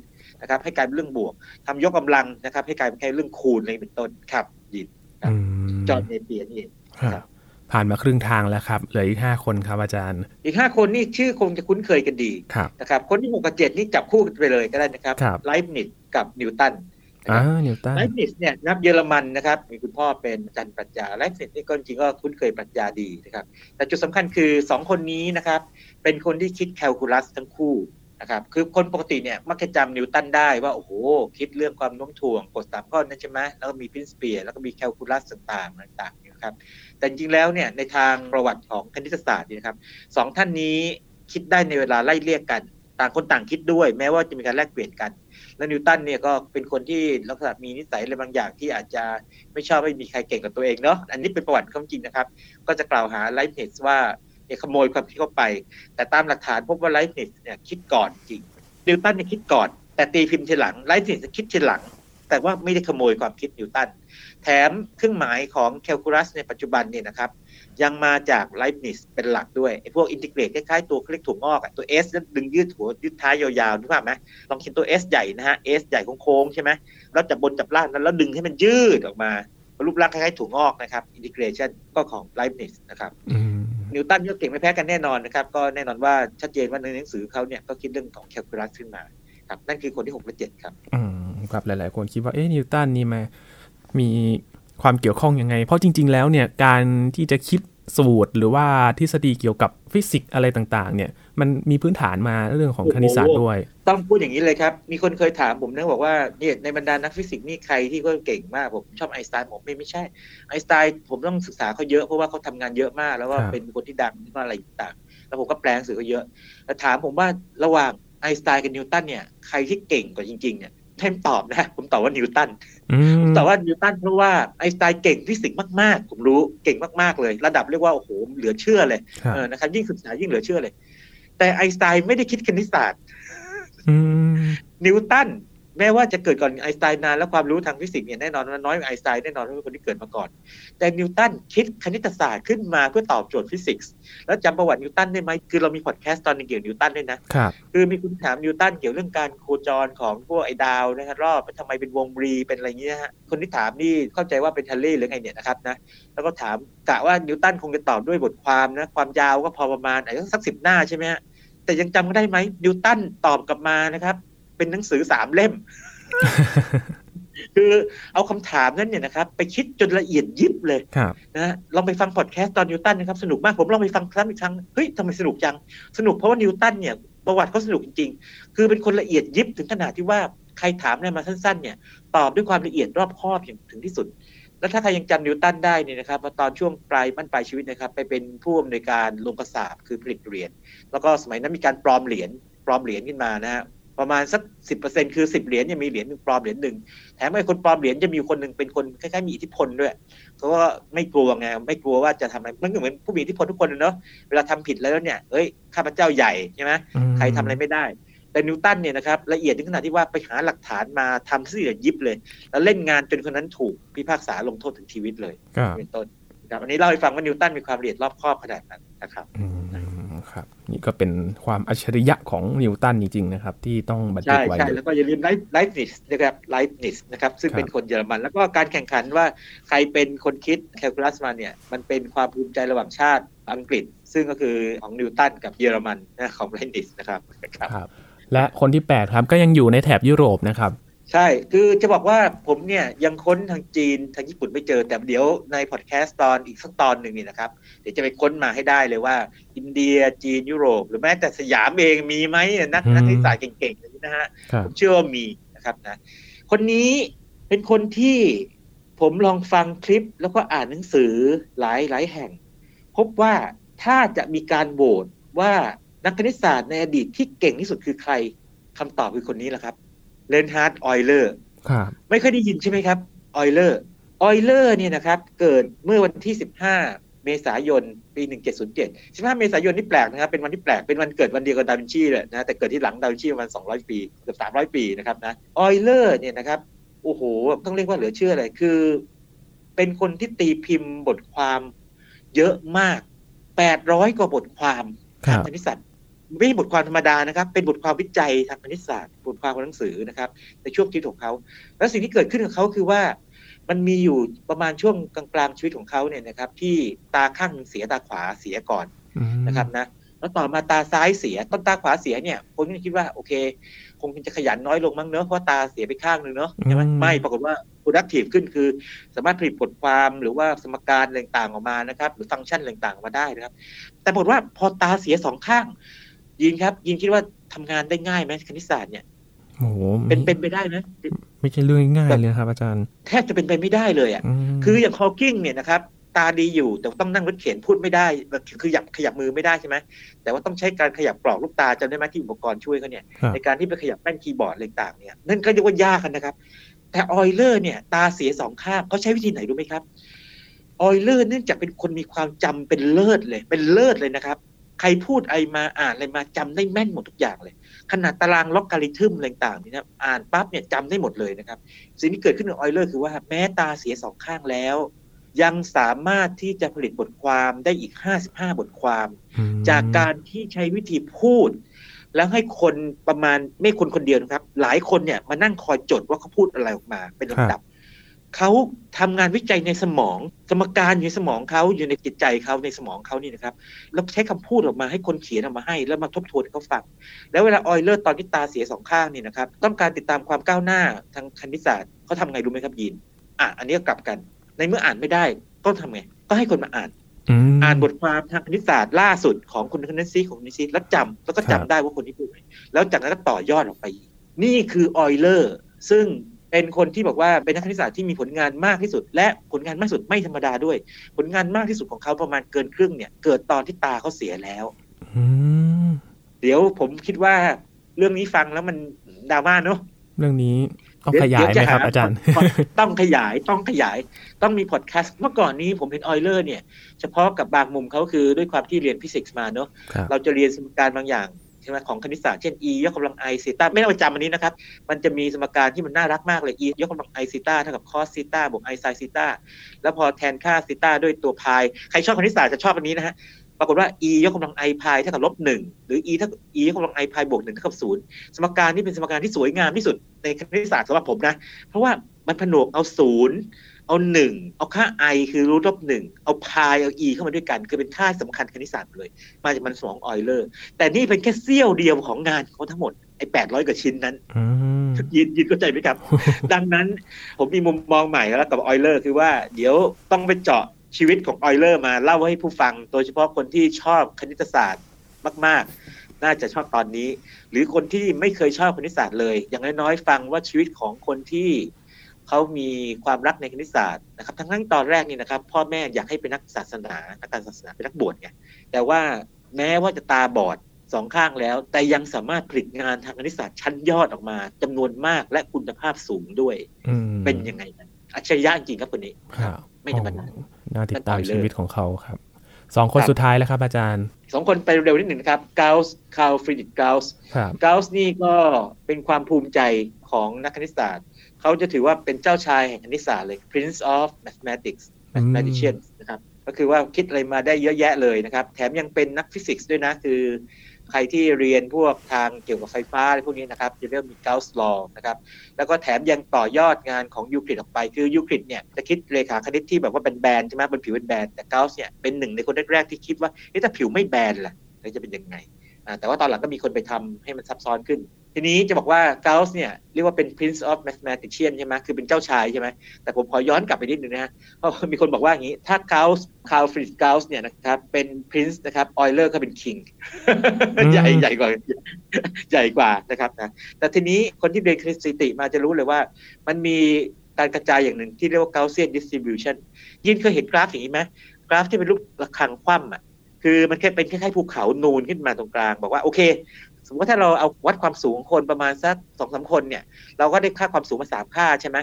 นะครับ ให้กลายเป็นเรื่องบวกทำยกกำลังนะครับ ให้กลายเป็นแค่เรื่องคูณอะไรเป็นต้นครับยินครับอืมจอห์นเนเปียร์นี่เองครับผ่านมาครึ่งทางแล้วครับเหลืออีกห้าคนครับอาจารย์ อีกห้าคนนี่ชื่อคงจะคุ้นเคยกันดีครับนะครับ คนที่หกกับเจ็ดนี่จับคู่กันไปเลยก็ได้นะครับครับไลบ์นิซกับนิวตันนะค อ่ารับนิวตันไลฟ์นิดเนี่ยนับเยอรมันนะครับมีคุณพ่อเป็นอาจารย์ปรัชญาไลบ์นิซนี่ก็จริงๆก็คุ้นเคยปรัชญาดีนะครับ แต่จุดสำคัญคือสองคนนี้นะครับ เป็นคนที่คิดแคลคูลัสทั้งคู่นะครับคือคนปกติเนี่ยมักจะจำนิวตันได้ว่าโอ้โหคิดเรื่องความโน้มถ่วงกฎสามข้อนั่นใช่ไหมแล้วก็มี Principia แล้วก็มีแคลคูลัสต่างๆต่างๆนะครับแต่จริงๆแล้วเนี่ยในทางประวัติของคณิตศาสตร์นี่นะครับสองท่านนี้คิดได้ในเวลาไล่เลี่ยกัน ต่างคนต่างคิดด้วย แม้ว่าจะมีการแลกเปลี่ยนกัน แล้วนิวตันเนี่ยก็เป็นคนที่ลักษณะมีนิสัยอะไรบางอย่างที่อาจจะไม่ชอบให้มีใครเก่งกว่าตัวเองเนาะอันนี้เป็นประวัติความจริงนะครับ ก็จะกล่าวหาไลบ์นิซว่าเนี่ยขโมยความคิดเขาไป แต่ตามหลักฐานพบว่าไลบ์นิซเนี่ยคิดก่อนจริงนิวตันเนี่ยคิดก่อน แต่ตีพิมพ์ทีหลังไลบ์นิซคิดทีหลัง แต่ว่าไม่ได้ขโมยความคิดนิวตันแถมเครื่องหมายของแคลคูลัสในปัจจุบันเนี่ยนะครับ ยังมาจากไลบ์นิซเป็นหลักด้วยไอ้พวก integrate คล้ายๆตัวเคล็กถั่วงอกอะตัว S นั้นดึงยืดหัวยืดท้ายยาวๆนึกภาพไหมลองคิดตัว S ใหญ่นะฮะ S ใหญ่โค้งๆใช่ไหมแล้วจับบนจับล่างนั้นแล้วดึงให้มันยืดออกมารูปร่างคล้ายๆถั่วงอกนะครับ integration ก็ของไลบ์นิซนะครับนิวตันก็เก่งไม่แพ้กันแน่นอนนะครับ ก็แน่นอนว่าชัดเจนว่าในหนังสือเขาเนี่ยก็คิดเรื่องของแคลคูลัสขึ้นมาครับนั่นคือคนที่6และ7ครับอืมครับหลายๆ คนคิดว่าเอ๊ะนิวตันนี่มามี ความเกี่ยวข้องยังไง เพราะจริง ๆ แล้วเนี่ยการที่จะคิดสูตรหรือว่าทฤษฎีเกี่ยวกับฟิสิกส์อะไรต่างๆ เนี่ย มันมีพื้นฐานมาเรื่องของคณิตศาสตร์ด้วย ต้องพูดอย่างนี้เลยครับ มีคนเคยถามผมนะบอกว่าเนี่ยในบรรดานักฟิสิกส์นี่ใครที่ก็เก่งมากผมชอบไอน์สไตน์ผมไม่ไม่ใช่ไอน์สไตน์ผมต้องศึกษาเขาเยอะเพราะว่าเขาทำงานเยอะมาก แล้วว่าเป็นคนที่ดังมาอะไรต่างแล้วผมก็แปลหนังสือเขาเยอะแล้วถามผมว่าระหว่างไอน์สไตน์กับนิวตันเนี่ยใครที่เก่งกว่าจริงๆเนี่ย ให้ตอบนะ ผมตอบว่านิวตันแต่ว่านิวตันเพราะว่าไอน์สไตน์เก่งฟิสิกส์มาก ๆ ผมรู้เก่งมากๆเลย ระดับเรียกว่าโอ้โหเหลือเชื่อเลยเออนะครับยิ่งศึกษายิ่งเหลือเชื่อเลย แต่ไอน์สไตน์ไม่ได้คิดคณิตศาสตร์นิวตัน แม้ว่าจะเกิดก่อนไอน์สไตน์นานแล้วความรู้ทางฟิสิกส์เนี่ยแน่นอนน้อยกว่าไอน์สไตน์แน่นอนเป็นคนที่เกิดมาก่อน แต่นิวตันคิดคณิตศาสตร์ขึ้นมาเพื่อตอบโจทย์ฟิสิกส์แล้วจำประวัตินิวตันได้ไหมคือเรามีพอดแคสต์ตอนนึงเกี่ยวกับนิวตันด้วยนะครับคือมีคุณถามนิวตันเกี่ยวเรื่องการโคจรของพวกไอดาวนะครับรอบทำไมเป็นวงรีเป็นอะไรเงี้ยฮะคนที่ถามนี่เข้าใจว่าเป็นฮัลเลย์หรือไงเนี่ยนะครับนะแล้วก็ถามกะว่านิวตันคงจะตอบด้วยบทความนะความยาวก็พอประมาณอาจจะสักสิบหน้าใช่ไหมฮะแต่ยังจำก็ได้ไหมนิวตันตอบกลับมานะครับ เป็นหนังสือสามเล่ม คือเอาคำถามนั้นเนี่ยนะครับ ไปคิดจนละเอียดยิบเลยนะลองไปฟังพอดแคสต์ตอนนิวตันนะครับ สนุกมากผมลองไปฟังครั้งอีกครั้งเฮ้ยทำไมสนุกจัง สนุกเพราะว่านิวตันเนี่ย ประวัติเขาสนุกจริงๆ คือเป็นคนละเอียดยิบถึงขนาดที่ว่าใครถามอะไรมาสั้นๆ เนี่ย ตอบด้วยความละเอียดรอบคอบอย่างถึงที่สุดแล้วถ้าใครยังจำนิวตันได้เนี่ยนะครับตอนช่วงปลายบั้นปลายชีวิตนะครับ ไปเป็นผู้อำนวยการโรงกระสาบคือผลิตเหรียญแล้วก็สมัยนั้นมีการปลอมเหรียญปลอมเหรียญขึ้นมานะฮะ ประมาณสักสิบเปอร์เซ็นคือสิบเหรียญยังมีเหรียญหนึ่งปลอมเหรียญหนึ่งแถมไอ้คนปลอมเหรียญจะมีคนหนึ่งเป็นคนคล้ายๆมีอิทธิพลด้วยเขาก็ไม่กลัวไงไม่กลัวว่าจะทำอะไรมันเหมือนผู้มีอิทธิพลทุกคนเนาะเวลาทำผิดแล้วเนี่ยเอ้ยข้าพเจ้าใหญ่ใช่ไหมใครทำอะไรไม่ได้ แต่นิวตันเนี่ยนะครับละเอียดถึงขนาดที่ว่าไปหาหลักฐานมาทำสิ่งยิบเลย แล้วเล่นงานจนคนนั้นถูกพิพากษาลงโทษถึงชีวิตเลยเป็นต้นครับอันนี้เล่าให้ฟังว่านิวตันมีความละเอียดรอบคอบขนาดนั้นนะครับ ครับ นี่ก็เป็นความอัจฉริยะของนิวตันจริงๆนะครับ ที่ต้องบันทึกไว้ใช่แล้วก็อย่าลืมไลบ์นิซนะครับไลบ์นิซนะครับ ซึ่งเป็นคนเยอรมัน แล้วก็การแข่งขันว่าใครเป็นคนคิดแคลคูลัสมาเนี่ยมันเป็นความภูมิใจระหว่างชาติอังกฤษ ซึ่งก็คือของนิวตันกับเยอรมันนะของไลบ์นิซนะครับครับ และคนที่ 8 ครับก็ยังอยู่ในแถบยุโรปนะครับ ใช่ คือจะบอกว่าผมเนี่ยยังค้นทางจีนทางญี่ปุ่นไม่เจอ แต่เดี๋ยวในพอดแคสต์ตอนอีกสักตอนหนึ่งนี่นะครับ เดี๋ยวจะไปค้นมาให้ได้เลยว่า อินเดียจีนยุโรป หรือแม้แต่สยามเองมีไหมนักนักวิสาเก่งๆอย่างนี้นะฮะผมเชื่อว่ามีนะครับนะ คนนี้เป็นคนที่ผมลองฟังคลิปแล้วก็อ่านหนังสือหลายหลายแห่ง พบว่าถ้าจะมีการโหวตว่านักคณิตศาสตร์ในอดีตที่เก่งที่สุดคือใครคำตอบคือคนนี้แหละครับ เลออนฮาร์ดออยเลอร์ไม่เคยได้ยินใช่ไหมครับออยเลอร์ออยเลอร์เนี่ยนะครับ เกิดเมื่อวันที่ 15 เมษายน ปี 1707 15 เมษายนนี่แปลกนะครับ เป็นวันที่แปลก เป็นวันเกิดวันเดียวกับดาวินชีเลยนะ แต่เกิดที่หลังดาวินชีประมาณ 200 ปี เกือบ 300 ปีนะครับนะออยเลอร์เนี่ยนะครับ โอ้โห ต้องเรียกว่าเหลือเชื่อเลย คือ เป็นคนที่ตีพิมพ์บทความเยอะมาก 800 กว่าบทความทางคณิตศาสตร์ ไม่ใช่บทความธรรมดานะครับ เป็นบทความวิจัยทางคณิตศาสตร์บทความของหนังสือนะครับ ในช่วงชีวิตของเขาแล้วสิ่งที่เกิดขึ้นกับเขาคือว่า มันมีอยู่ประมาณช่วงกลางๆชีวิตของเขาเนี่ยนะครับ ที่ตาข้างเสียตาขวาเสียก่อนนะครับนะแล้วต่อมาตาซ้ายเสียต้นตาขวาเสียเนี่ยคนก็คิดว่าโอเค คงจะขยันน้อยลงมั้งเนอะเพราะตาเสียไปข้างหนึ่งเนอะใช่ไหมไม่ปรากฏว่า productive ขึ้นคือ สามารถผลิตบทความหรือว่าสมการต่างๆออกมานะครับ หรือฟังก์ชันต่างๆออกมาได้นะครับ แต่ปรากฏว่าพอตาเสียสองข้าง ยินครับ ยินคิดว่าทำงานได้ง่ายไหมคณิตศาสตร์เนี่ยโอ้โหเป็นเป็นไปได้ไหมไม่ใช่เรื่องง่ายๆเลยครับ อาจารย์แทบจะเป็นไปไม่ได้เลยอะมคืออย่างฮอว์กิงเนี่ยนะครับตาดีอยู่แต่ต้องนั่งรถเข็นพูดไม่ได้คือขยับขยับมือไม่ได้ใช่ไหมแต่ว่าต้องใช้การขยับปลอกลูกตาจำได้ไหมที่อุปกรณ์ช่วยเขาเนี่ยครับในการที่ไปขยับแป้นคีย์บอร์ดอะไรต่างๆเนี่ยนั่นก็เรียกว่ายากกันนะครับ แต่ออยเลอร์เนี่ย ตาเสียสองข้างเขาใช้วิธีไหนรู้ไหมครับออยเลอร์เนื่องจากเป็นคนมีความจำเป็นเลิศเลย เป็นเลิศเลยนะครับ ใครพูดอะไรมาอ่านอะไรมาจำได้แม่นหมดทุกอย่างเลย ขนาดตารางล็อกการิทึมอะไรต่างๆนี่นะอ่านปั๊บเนี่ยจำได้หมดเลยนะครับ สิ่งที่เกิดขึ้นกับออยเลอร์คือว่าแม้ตาเสียสองข้างแล้ว ยังสามารถที่จะผลิตบทความได้อีก 55 บทความอืมจากการที่ใช้วิธีพูด แล้วให้คนประมาณไม่คนคนเดียวนะครับ หลายคนเนี่ยมานั่งคอยจดว่าเขาพูดอะไรออกมาเป็นลำดับ เขาทำงานวิจัยในสมอง สมการอยู่ในสมองเขาอยู่ในจิตใจเขาในสมองเขานี่นะครับ แล้วใช้คำพูดออกมาให้คนเขียนออกมาให้ แล้วมาทบทวนให้เขาฟัง แล้วเวลาออยเลอร์ตอนที่ตาเสียสองข้างนี่นะครับ ต้องการติดตามความก้าวหน้าทางคณิตศาสตร์เขาทำไงรู้ไหมครับยิน อะอันนี้ก็กลับกัน ในเมื่ออ่านไม่ได้ก็ทำไง ก็ให้คนมาอ่านมอ่านบทความทางคณิตศาสตร์ล่าสุดของคุณคณิตซีของคณิตซีแล้วจำแล้วก็ครัจำบได้ว่าคนที่พูดไงแล้วจากนั้นก็ต่อยอดออกไปอีกนี่คือออยเลอร์ซึ่ง เป็นคนที่บอกว่าเป็นนักคณิตศาสตร์ที่มีผลงานมากที่สุด และผลงานมากที่สุดไม่ธรรมดาด้วย ผลงานมากที่สุดของเขาประมาณเกินครึ่งเนี่ย เกิดตอนที่ตาเขาเสียแล้วอืมเดี๋ยวผมคิดว่าเรื่องนี้ฟังแล้วมันดราม่าเนอะเรื่องนี้ต้องเดี๋ขยายเดี๋ไหมจะครับอาจารย์พอดต้องขยายต้องขยายต้องมีพอดแคสต์เมื่อก่อนนี้ผมเห็นออยเลอร์เนี่ย เฉพาะกับบางมุมเขาคือด้วยความที่เรียนฟิสิกส์มาเนอะครับเราจะเรียนสมการบางอย่าง ใช่ไหมของคณิตศาสตร์เช่น e ยกกำลัง i ซีตาไม่ต้องไปจำอันนี้นะครับ มันจะมีสมการที่มันน่ารักมากเลย e ยกกำลัง i ซีตาเท่ากับ cos ซีตาบวก i sin ซีตาแล้วพอแทนค่าซีตาด้วยตัวพายใครชอบคณิตศาสตร์จะชอบอันนี้นะฮะปรากฏว่า e ยกกำลัง i พายเท่ากับลบหนึ่งหรือ e เท่า e ยกกำลัง i พายบวกหนึ่งเท่ากับศูนย์สมการนี้เป็นสมการที่สวยงามที่สุดในคณิตศาสตร์สำหรับผมนะ เพราะว่ามันผนวกเอาศูนย์ เอาหนึ่งเอาค่า i คือรูทลบหนึ่งเอาพายเอา e เข้ามาด้วยกัน คือเป็นค่าสำคัญคณิตศาสตร์หมดเลย มาจากมันสมองออยเลอร์ แต่นี่เป็นแค่เสี้ยวเดียวของงานของเขาทั้งหมดไอ้แปดร้อยกว่าชิ้นนั้นอืมยินยินเข้าใจไหมครับ ดังนั้นผมมีมุมมองใหม่แล้วกับออยเลอร์คือว่าเดี๋ยวต้องไปเจาะชีวิตของออยเลอร์มาเล่าให้ผู้ฟัง โดยเฉพาะคนที่ชอบคณิตศาสตร์มาก ๆ น่าจะชอบตอนนี้ หรือคนที่ไม่เคยชอบคณิตศาสตร์เลย อย่างน้อยๆฟังว่าชีวิตของคนที่ เขามีความรักในคณิตศาสตร์นะครับ ทั้งนั้นตอนแรกนี่นะครับ พ่อแม่อยากให้เป็นนักศาสนานักการศาสนาเป็นนักบวชไงแต่ว่าแม้ว่าจะตาบอดสองข้างแล้ว แต่ยังสามารถผลิตงานทางคณิตศาสตร์ชั้นยอดออกมาจำนวนมากและคุณภาพสูงด้วยอืมเป็นยังไงนั้นอัจฉริยะจริงๆครับคนนี้ครับไม่ธรรมดาโอ้น่าติดตามนั่นต่อยเลยชีวิตของเขาครับสองคนครับสุดท้ายแล้วครับ อาจารย์สองคนไปเร็วนิดหนึ่งนะครับเกาส์คาร์ลฟรีดริชเกาส์ครับเกาส์นี่ก็เป็นความภูมิใจของนักคณิตศาสตร์ เขาจะถือว่าเป็นเจ้าชายแห่งคณิตศาสตร์เลย Prince of Mathematics Mathematicians นะครับก็คือว่าคิดอะไรมาได้เยอะแยะเลยนะครับ แถมยังเป็นนักฟิสิกส์ด้วยนะ คือใครที่เรียนพวกทางเกี่ยวกับไฟฟ้าอะไรพวกนี้นะครับ จะเรียกมี Gauss law นะครับ แล้วก็แถมยังต่อยอดงานของยูคลิดออกไป คือยูคลิดเนี่ยจะคิดเลขาคณิตที่แบบว่าเป็นแบนๆใช่ไหมบนผิวเป็นแบนแต่เกาส์เนี่ยเป็นหนึ่งในคนแรกๆที่คิดว่าเอ๊ะถ้าผิวไม่แบนล่ะแล้วจะเป็นยังไงอ่า แต่ว่าตอนหลังก็มีคนไปทำให้มันซับซ้อนขึ้น ทีนี้จะบอกว่าเกาส์เนี่ยเรียกว่าเป็น prince of mathematician ใช่ไหมคือเป็นเจ้าชายใช่ไหมแต่ผมขอย้อนกลับไปนิดนึงนะฮะเพราะมีคนบอกว่าอย่างนี้ ถ้าเกาส์คาร์ลฟรีดริชเกาส์เนี่ยนะครับเป็น prince นะครับออยเลอร์ก็เป็น king ใหญ่ใหญ่กว่าใหญ่กว่านะครับนะแต่ทีนี้คนที่เรียนคณิตสถิติมาจะรู้เลยว่ามันมีการกระจายอย่างหนึ่งที่เรียกว่า Gaussian distribution ยินเคยเห็นกราฟอย่างนี้ไหมกราฟที่เป็นรูประฆังคว่ำอะ คือมันแค่เป็นคล้ายๆภูเขานูนขึ้นมาตรงกลาง บอกว่าโอเค สมมติว่าถ้าเราเอาวัดความสูงของคนประมาณสักสองสามคนเนี่ย เราก็ได้ค่าความสูงมาสามค่าใช่ไหม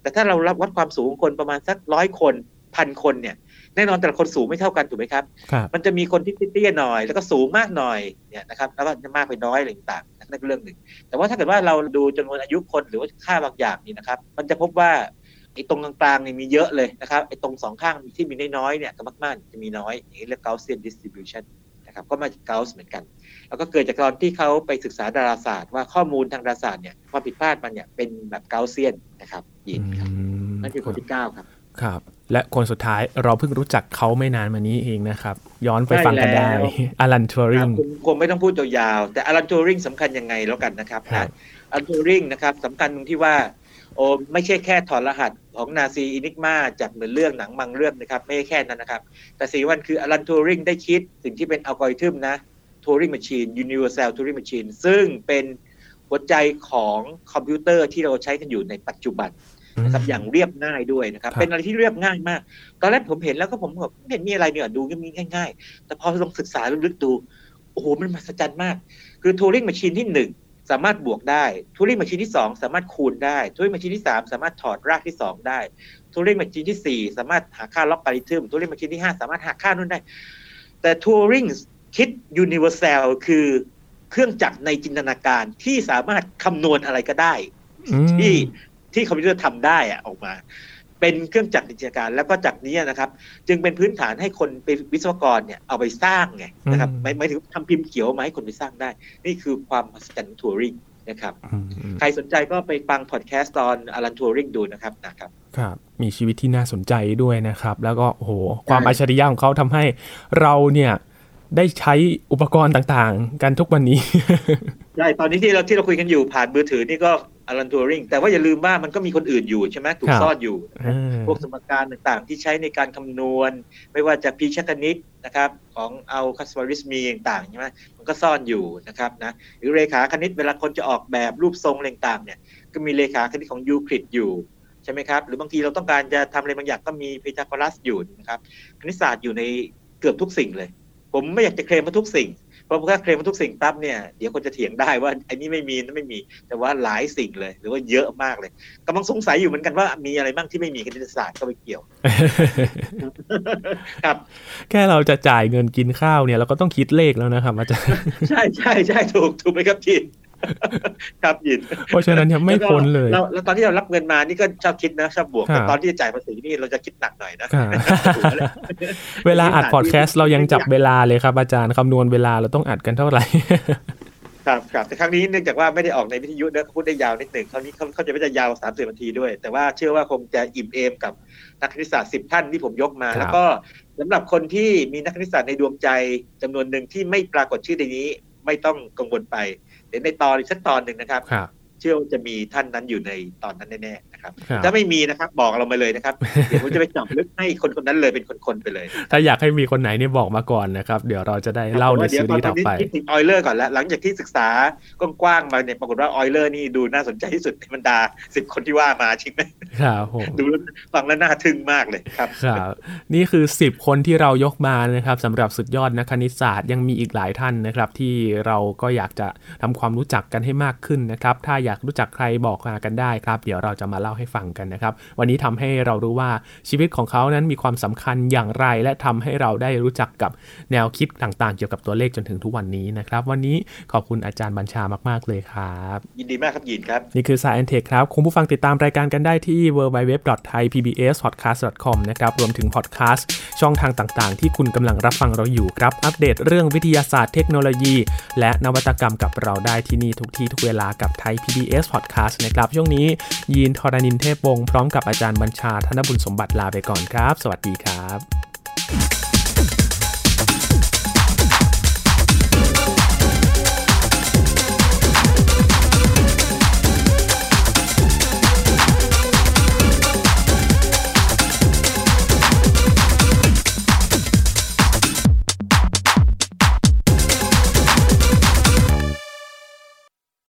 แต่ถ้าเรารับวัดความสูงของคนประมาณสักร้อยคนพันคนเนี่ยแน่นอนแต่ละคนสูงไม่เท่ากันถูกไหมครับครับมันจะมีคนที่เตี้ยๆหน่อย แล้วก็สูงมากหน่อยเนี่ยนะครับแล้วก็จะมากไปน้อยอะไรต่างๆนั่นก็เรื่องหนึ่ง แต่ว่าถ้าเกิดว่าเราดูจำนวนอายุคนหรือว่าค่าบางอย่างนี่นะครับ มันจะพบว่า ไอ้ตรงกลางๆเนี่ยมีเยอะเลยนะครับไอ้ตรงสองข้างที่มีน้อยๆเนี่ยกับมากๆจะมีน้อยอย่างนี้เรียก Gaussian distribution นะครับก็มาจาก Gauss เหมือนกัน แล้วก็เกิดจากตอนที่เขาไปศึกษาดาราศาสตร์ ว่าข้อมูลทางดาราศาสตร์เนี่ยความผิดพลาดมันเนี่ยเป็นแบบ Gaussian นะครับยินครับอืมนั่นคือคนที่เก้าครับครับ และคนสุดท้ายเราเพิ่งรู้จักเขาไม่นานมานี้เองนะครับ ย้อนไปฟังกันได้ใช่แล้วอลันทัวริงคุณคงไม่ต้องพูดยาวๆแต่อลันทูริงสำคัญยังไงแล้วกันนะครับครับอลันทูริงนะครับสำคัญตรงที่ว่า โอ้ไม่ใช่แค่ถอดรหัสของนาซีอินิกมาจากเหมือนเรื่องหนังบางเรื่องนะครับ ไม่ใช่แค่นั้นนะครับ แต่สิ่งสำคัญคืออลันทูริงได้คิดสิ่งที่เป็นอัลกอริทึมนะ Turing Machine Universal Turing Machine ซึ่งเป็นหัวใจของคอมพิวเตอร์ที่เราใช้กันอยู่ในปัจจุบันนะครับอย่างเรียบง่ายด้วยนะครับ เป็นอะไรที่เรียบง่ายมาก ตอนแรกผมเห็นแล้วก็ผมแบบไม่เห็นมีอะไรเนี่ยดูง่าย ๆ แต่พอลองศึกษาลึกๆดูโอ้โหมันมหัศจรรย์มาก คือ Turing Machine ที่หนึ่ง สามารถบวกได้ Turing Machine ที่สองสามารถคูณได้ Turing Machine ที่สามสามารถถอดรากที่สองได้ Turing Machine ที่สี่สามารถหาค่าล็อกปาริทึม Turing Machine ที่ห้าสามารถหาค่านู่นได้ แต่ Turing คิด Universal คือเครื่องจักรในจินตนาการที่สามารถคำนวณอะไรก็ได้ ที่ที่คอมพิวเตอร์ทำได้อะออกมา เป็นเครื่องจักรจินตนาการ แล้วก็จากนี้นะครับ จึงเป็นพื้นฐานให้คนเป็นวิศวกรเนี่ยเอาไปสร้างไงนะครับหมายหมายถึงทำพิมพ์เขียวมาให้คนไปสร้างได้ นี่คือความมหัศจรรย์ทัวริงนะครับ ใครสนใจก็ไปฟังพอดแคสต์ตอนอลันทัวริงดูนะครับนะครับครับมีชีวิตที่น่าสนใจด้วยนะครับ แล้วก็โอ้โหความอัจฉริยะของเขาทำให้เราเนี่ยได้ใช้อุปกรณ์ต่างๆ กันทุกวันนี้ ใช่ ตอนนี้ที่เราที่เราคุยกันอยู่ผ่านมือถือนี่ก็ อลันทัวริงแต่ว่าอย่าลืมว่ามันก็มีคนอื่นอยู่ใช่ไหมถูกซ่อนอยู่ พวกสมการต่างๆ ที่ใช้ในการคำนวณ ไม่ว่าจะพีชคณิตนะครับ ของเอาคัสวาริสมีต่างๆใช่ไหมมันก็ซ่อนอยู่นะครับนะหรือเลขาคณิตเวลาคนจะออกแบบรูปทรงต่างๆเนี่ยก็มีเลขาคณิตของยูคลิดอยู่ใช่ไหมครับ หรือบางทีเราต้องการจะทำอะไรบางอย่างก็มีพีทาโกรัสอยู่นะครับคณิตศาสตร์อยู่ในเกือบทุกสิ่งเลย ผมไม่อยากจะเคลมว่าทุกสิ่ง เพราะถ้าเคลมว่าทุกสิ่งปั๊บเนี่ยเดี๋ยวคนจะเถียงได้ว่าไอ้นี่ไม่มีนั่นไม่มี แต่ว่าหลายสิ่งเลย หรือว่าเยอะมากเลยกำลังสงสัยอยู่เหมือนกันว่ามีอะไรบ้างที่ไม่มีคณิตศาสตร์ก็ไปเกี่ยว ครับ แค่เราจะจ่ายเงินกินข้าวเนี่ยเราก็ต้องคิดเลขแล้วนะครับอาจารย์ใช่ใช่ใช่ถูกถูกไหมครับจีน ครับยิน เพราะฉะนั้นยังไม่พ้นเลยแล้วตอนที่เรารับเงินมานี่ก็ชอบคิดนะชอบบวกแต่ตอนที่จะจ่ายภาษีนี่เราจะคิดหนักหน่อยนะเวลาอัดพอดแคสต์เรายังจับเวลาเลยครับอาจารย์คำนวณเวลาเราต้องอัดกันเท่าไหร่ครับครับแต่ครั้งนี้เนื่องจากว่าไม่ได้ออกในวิทยุเนะพูดได้ยาวนิดหนึ่งคราวนี้เขาเขาจะไม่จะยาวสามสิบนาทีด้วย แต่ว่าเชื่อว่าคงจะอิ่มเอมกับนักคณิตศาสตร์สิบท่านที่ผมยกมา แล้วก็สำหรับคนที่มีนักคณิตศาสตร์ในดวงใจจำนวนหนึ่งที่ไม่ปรากฏชื่อในนี้ ไม่ต้องกังวลไปดี๋ยว ในตอนอีกสักตอนหนึ่งนะครับ ชื่อว่าจะมีท่านนั้นอยู่ในตอนนั้นแน่ๆนะครับ ถ้าไม่มีนะครับบอกเรามาเลยนะครับเดี๋ยวผมจะไปจับลึกให้คนคนนั้นเลยเป็นคนๆไปเลย ถ้าอยากให้มีคนไหนนี่บอกมาก่อนนะครับ เดี๋ยวเราจะได้เล่าในซีรีส์ต่อไปคิดถึงออยเลอร์ก่อนแล้วหลังจากที่ศึกษากว้างๆมาเนี่ยปรากฏว่าออยเลอร์นี่ดูน่าสนใจที่สุดในบรรดาสิบคนที่ว่ามาจริงไหมครับดูฟังแล้วน่าทึ่งมากเลยครับครับนี่คือ10คนที่เรายกมานะครับสำหรับสุดยอดนักคณิตศาสตร์ยังมีอีกหลายท่านนะครับ ที่เราก็อยากจะทำความรู้จักกันให้มากขึ้นนะครับ ถ้าอยากรู้จักใครบอกมากันได้ครับ เดี๋ยวเราจะมาเล่าให้ฟังกันนะครับ วันนี้ทำให้เรารู้ว่าชีวิตของเขานั้นมีความสำคัญอย่างไร และทำให้เราได้รู้จักกับแนวคิดต่างๆ เกี่ยวกับตัวเลขจนถึงทุกวันนี้นะครับ วันนี้ขอบคุณอาจารย์บัญชามาก ๆ เลยครับ ยินดีมากครับยินครับ นี่คือ Science Tech ครับ คุณผู้ฟังติดตามรายการกันได้ที่ www.thaipbspodcast.com นะครับรวมถึงพอดแคสต์ช่องทางต่างๆ ที่คุณกำลังรับฟังเราอยู่ครับอัปเดตเรื่องวิทยาศาสตร์เทคโนโลยี และนวัตกรรมกับเราได้ที่นี่ทุกที่ทุกเวลากับไทย PBS BS Podcast นะครับ ช่วงนี้ยีนทรานินเทพวงศ์พร้อมกับอาจารย์บัญชาธนบุญสมบัติลาไปก่อนครับ สวัสดีครับ